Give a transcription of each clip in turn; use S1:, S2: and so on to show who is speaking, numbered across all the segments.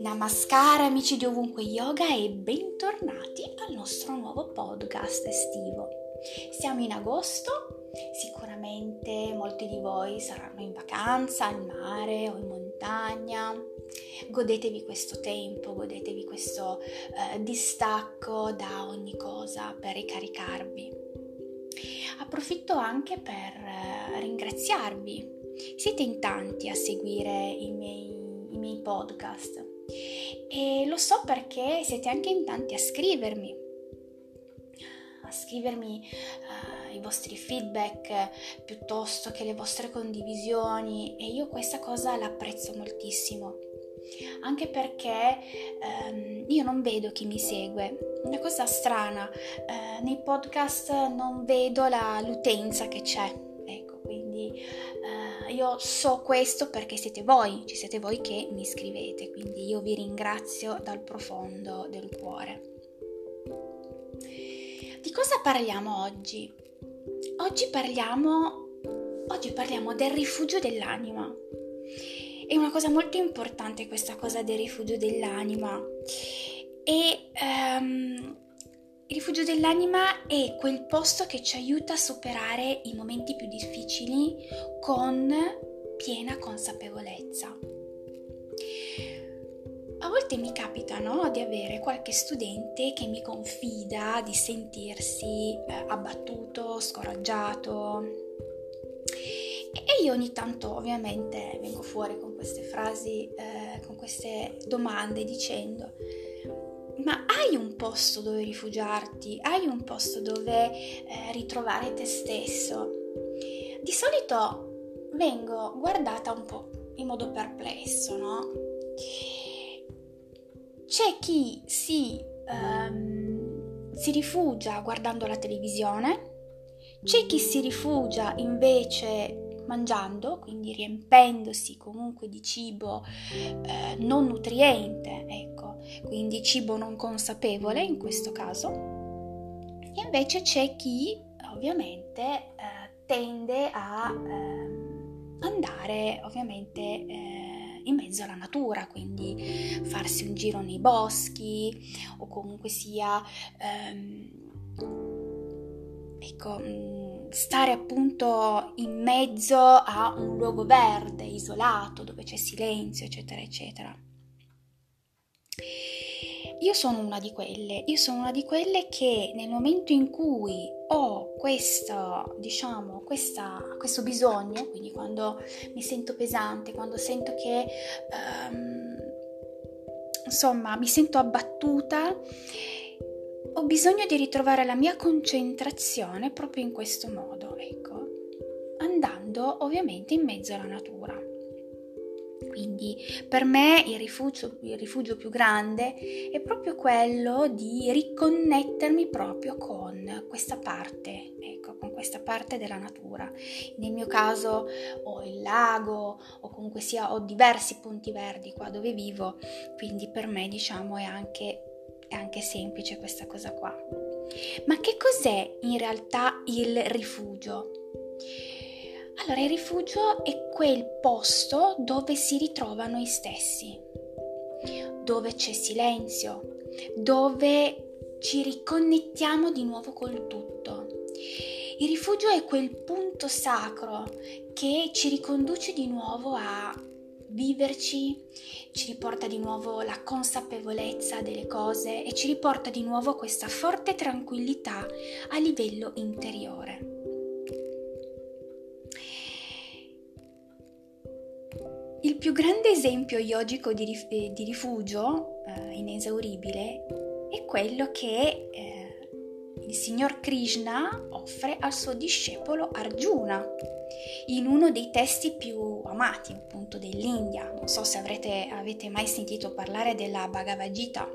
S1: Namaskar amici di ovunque yoga e bentornati al nostro nuovo podcast estivo. Siamo in agosto, sicuramente molti di voi saranno in vacanza al mare o in montagna. Godetevi questo tempo, godetevi questo eh, distacco da ogni cosa per ricaricarvi. Approfitto anche per eh, ringraziarvi. Siete in tanti a seguire i miei, i miei podcast e lo so perché siete anche in tanti a scrivermi, scrivermi uh, i vostri feedback piuttosto che le vostre condivisioni e io questa cosa l'apprezzo moltissimo. Anche perché um, io non vedo chi mi segue, una cosa strana, uh, nei podcast non vedo la, l'utenza che c'è, ecco, quindi io so questo perché siete voi, ci siete voi che mi scrivete, quindi io vi ringrazio dal profondo del cuore. Di cosa parliamo oggi? Oggi parliamo, oggi parliamo del rifugio dell'anima. È una cosa molto importante questa cosa del rifugio dell'anima. E um, il rifugio dell'anima è quel posto che ci aiuta a superare i momenti più difficili con piena consapevolezza. A volte mi capita no, di avere qualche studente che mi confida di sentirsi eh, abbattuto, scoraggiato. Io ogni tanto ovviamente vengo fuori con queste frasi, eh, con queste domande dicendo ma hai un posto dove rifugiarti, hai un posto dove eh, ritrovare te stesso. Di solito vengo guardata un po' in modo perplesso, no? C'è chi si, um, si rifugia guardando la televisione, c'è chi si rifugia invece mangiando, quindi riempendosi comunque di cibo eh, non nutriente, ecco quindi cibo non consapevole in questo caso. E invece c'è chi ovviamente eh, tende a eh, andare ovviamente eh, in mezzo alla natura, quindi farsi un giro nei boschi o comunque sia ehm, ecco, mm, stare appunto in mezzo a un luogo verde, isolato, dove c'è silenzio, eccetera, eccetera. Io sono una di quelle, io sono una di quelle che nel momento in cui ho questo, diciamo, questa, questo bisogno, quindi quando mi sento pesante, quando sento che, um, insomma, mi sento abbattuta, ho bisogno di ritrovare la mia concentrazione proprio in questo modo, ecco, andando ovviamente in mezzo alla natura. Quindi per me il rifugio, il rifugio più grande è proprio quello di riconnettermi proprio con questa parte, ecco, con questa parte della natura. Nel mio caso ho il lago o comunque sia ho diversi punti verdi qua dove vivo, quindi per me diciamo è anche, è anche semplice questa cosa qua. Ma che cos'è in realtà il rifugio? Allora, il rifugio è quel posto dove si ritrovano noi stessi, dove c'è silenzio, dove ci riconnettiamo di nuovo col tutto. Il rifugio è quel punto sacro che ci riconduce di nuovo a viverci, ci riporta di nuovo la consapevolezza delle cose e ci riporta di nuovo questa forte tranquillità a livello interiore. Il più grande esempio yogico di, rif- eh, di rifugio eh, inesauribile è quello che eh, il signor Krishna offre al suo discepolo Arjuna in uno dei testi più amati appunto dell'India. Non so se avrete, avete mai sentito parlare della Bhagavad Gita.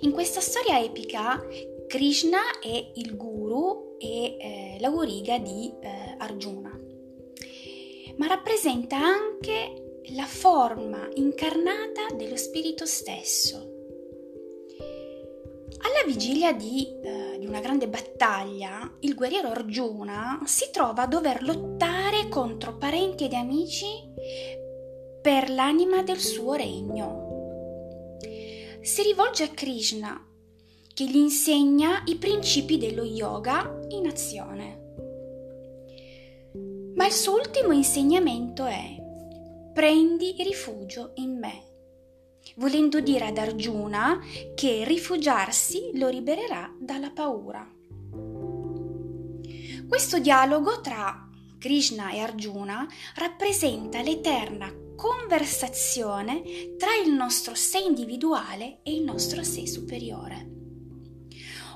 S1: In questa storia epica Krishna è il guru e eh, la guriga di eh, Arjuna ma rappresenta anche la forma incarnata dello Spirito stesso. Alla vigilia di, eh, di, una grande battaglia, il guerriero Arjuna si trova a dover lottare contro parenti ed amici per l'anima del suo regno. Si rivolge a Krishna, che gli insegna i principi dello yoga in azione. Ma il suo ultimo insegnamento è prendi rifugio in me, volendo dire ad Arjuna che rifugiarsi lo libererà dalla paura. Questo dialogo tra Krishna e Arjuna rappresenta l'eterna conversazione tra il nostro sé individuale e il nostro sé superiore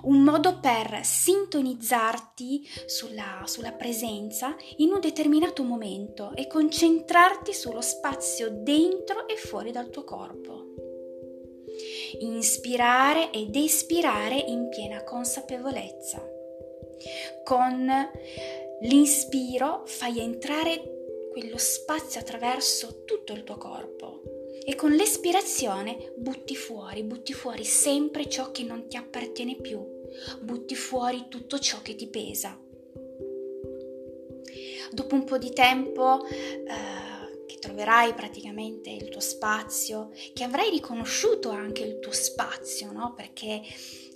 S1: un modo per sintonizzarti sulla, sulla presenza in un determinato momento e concentrarti sullo spazio dentro e fuori dal tuo corpo. Inspirare ed espirare in piena consapevolezza. Con l'inspiro fai entrare quello spazio attraverso tutto il tuo corpo e con l'espirazione butti fuori, butti fuori sempre ciò che non ti appartiene più, butti fuori tutto ciò che ti pesa. Dopo un po' di tempo eh, che troverai praticamente il tuo spazio, che avrai riconosciuto anche il tuo spazio, no? Perché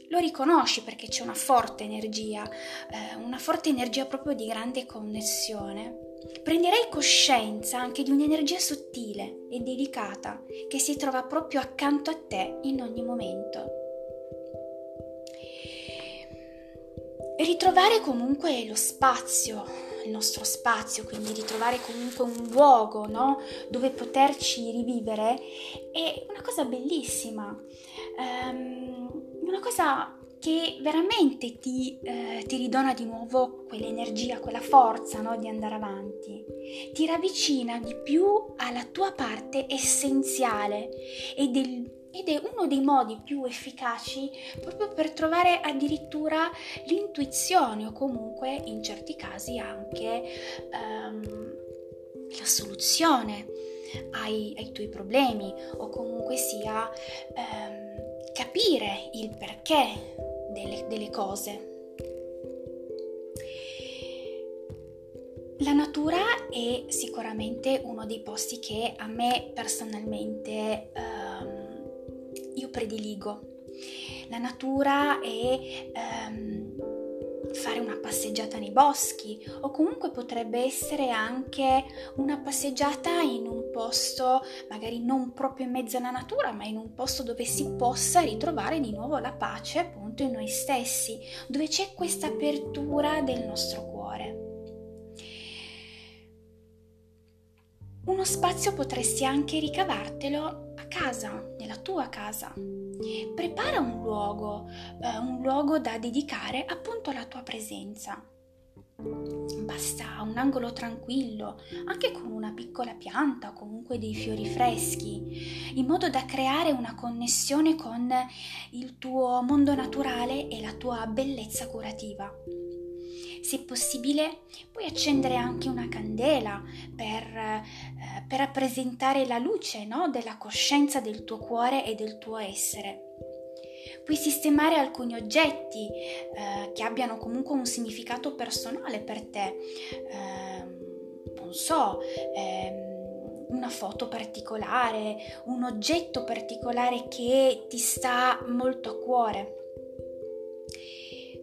S1: lo riconosci perché c'è una forte energia, eh, una forte energia proprio di grande connessione prenderai coscienza anche di un'energia sottile e delicata che si trova proprio accanto a te in ogni momento. Ritrovare comunque lo spazio, il nostro spazio, quindi ritrovare comunque un luogo no? dove poterci rivivere è una cosa bellissima, um, una cosa che veramente ti, eh, ti, ridona di nuovo quell'energia, quella forza no, di andare avanti, ti ravvicina di più alla tua parte essenziale ed è, ed è uno dei modi più efficaci proprio per trovare addirittura l'intuizione o comunque in certi casi anche um, la soluzione ai, ai, tuoi problemi o comunque sia um, capire il perché delle, delle cose. La natura è sicuramente uno dei posti che a me personalmente um, prediligo. La natura è um, fare una passeggiata nei boschi o comunque potrebbe essere anche una passeggiata in un posto magari non proprio in mezzo alla natura ma in un posto dove si possa ritrovare di nuovo la pace appunto in noi stessi dove c'è questa apertura del nostro cuore uno spazio potresti anche ricavartelo casa, nella tua casa. Prepara un luogo, eh, un luogo da dedicare appunto alla tua presenza. Basta un angolo tranquillo, anche con una piccola pianta o comunque dei fiori freschi, in modo da creare una connessione con il tuo mondo naturale e la tua bellezza curativa. Se possibile, puoi accendere anche una candela per, eh, per rappresentare la luce no? della coscienza del tuo cuore e del tuo essere. Puoi sistemare alcuni oggetti eh, che abbiano comunque un significato personale per te. Eh, non so, ehm, una foto particolare, un oggetto particolare che ti sta molto a cuore.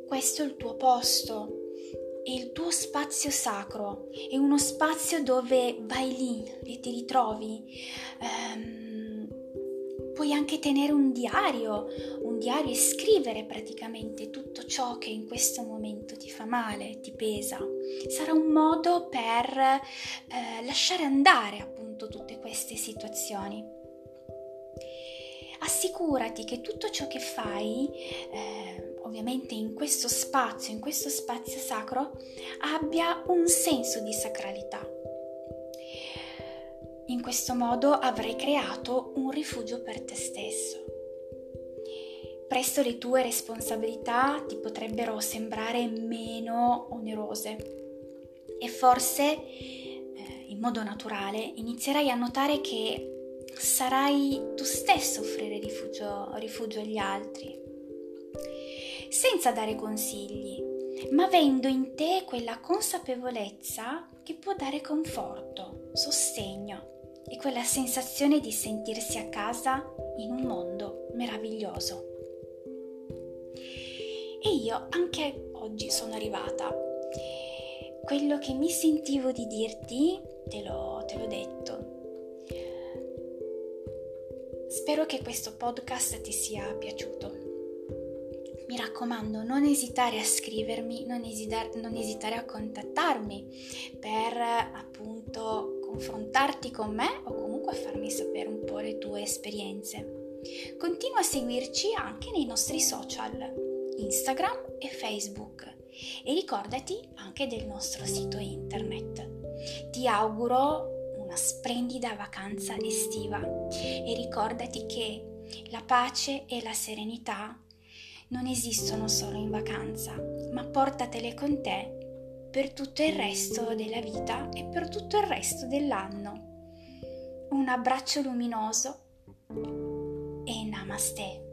S1: Questo è il tuo posto, il tuo spazio sacro, è uno spazio dove vai lì e ti ritrovi. Um, puoi anche tenere un diario, un diario e scrivere praticamente tutto ciò che in questo momento ti fa male, ti pesa. Sarà un modo per eh, lasciare andare appunto tutte queste situazioni. Assicurati che tutto ciò che fai eh, ovviamente in questo spazio, in questo spazio sacro, abbia un senso di sacralità. In questo modo avrai creato un rifugio per te stesso. Presto le tue responsabilità ti potrebbero sembrare meno onerose e forse eh, in modo naturale inizierai a notare che sarai tu stesso a offrire rifugio, rifugio agli altri senza dare consigli, ma avendo in te quella consapevolezza che può dare conforto, sostegno e quella sensazione di sentirsi a casa in un mondo meraviglioso. E io anche oggi sono arrivata. Quello che mi sentivo di dirti, te l'ho, te l'ho detto. Spero che questo podcast ti sia piaciuto. Mi raccomando, non esitare a scrivermi, non esitare, non esitare a contattarmi per appunto confrontarti con me o comunque farmi sapere un po' le tue esperienze. Continua a seguirci anche nei nostri social Instagram e Facebook e ricordati anche del nostro sito internet. Ti auguro una splendida vacanza estiva e ricordati che la pace e la serenità non esistono solo in vacanza, ma portatele con te per tutto il resto della vita e per tutto il resto dell'anno. Un abbraccio luminoso e namaste.